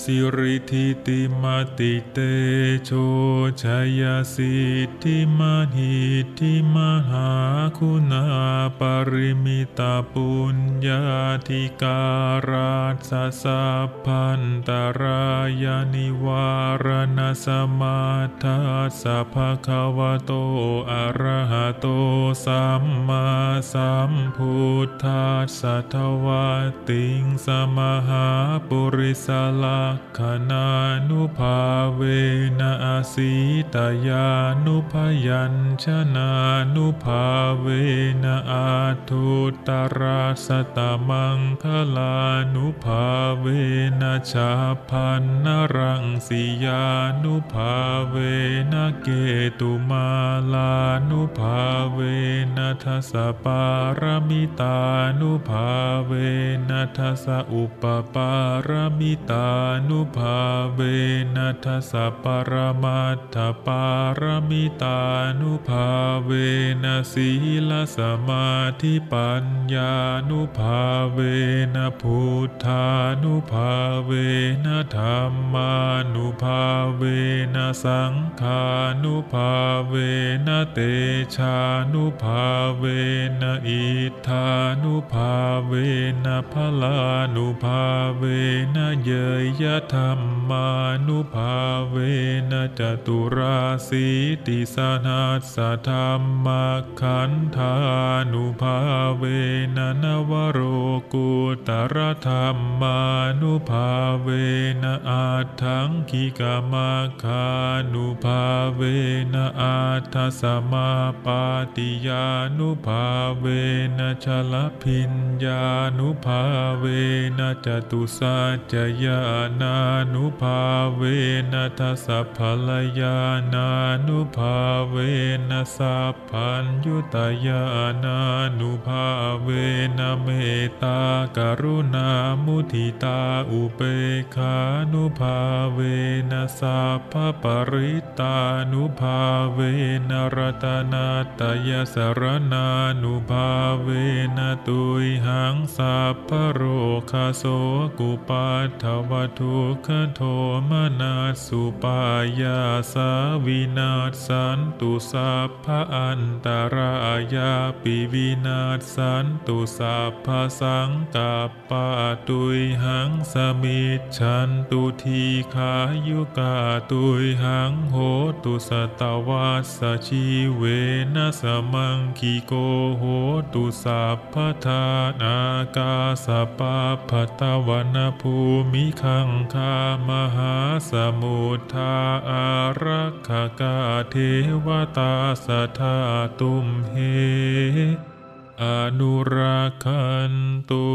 สิริธิติมาติเตโชชัยสิทธิมหิทธิมหาคุณาปริมิตาปุญญาธิการาสสัพพันตรายานิวารณสมาทัสสะภะคะวะโตอะระหะโตสัมมา สัมพุทธัสสะทวะติงสมหาปุริสลักขณานุภาเวนะอาสิตายานุพยัญชนะนุภาเวนะอาทุตราสตมังคลานุภาเวนะชาพันนรังสียานุภาเวนะเกตุมาลานุภาเวนะทัสปารมิตานุภาเวนะทัสอุปปารมิตานุภาเวนัทสะปรมัตถปารมิตานุภาเวนะสีลสมาธิปัญญานุภาเวนะพุทธานุภาเวนะธรรมานุภาเวนะสังขานุภาเวนะเตชานุภาเวนะอิทานุภาเวนะพลานุภาเวนะเยยธรรมานุภาเวนะจตุราสีติสนัสสธรรมขันธานุภาเวนะนวโรกุตรธรรมานุภาเวนะอาทังคิกามาคานุภาเวนะอาทัสมาปาติยานุภาเวนะชลพิญญานุภาเวนะจตุสัจญานานุภาเวนัทสัพพลยานานุภาเวนัสัพพัญยุตยานานุภาเวนะเมตตากรุณามุทิตาอุเบขานุภาเวนัสัพพปริตานุภาเวนะรัตนาตยสรนานุภาเวนะตุยหังสัพพโรคาโสกุปัฏฐวทุกขโทมนาสุปายาสาวินัสสันตุสัพพะอันตรายาปิวินัสสันตุสัพพะสังกัปปา ตุยหังสมิชฌันตุทีฆายุตาตุยหังโหตุสตวัสสชีเวนะสมังคิโกโหตุสัพพทา อากาสปัพพตวนภูมิขังคามหาสมุทธาอารักขกาเทวตาสทาตุมเหอนุรักขันตุ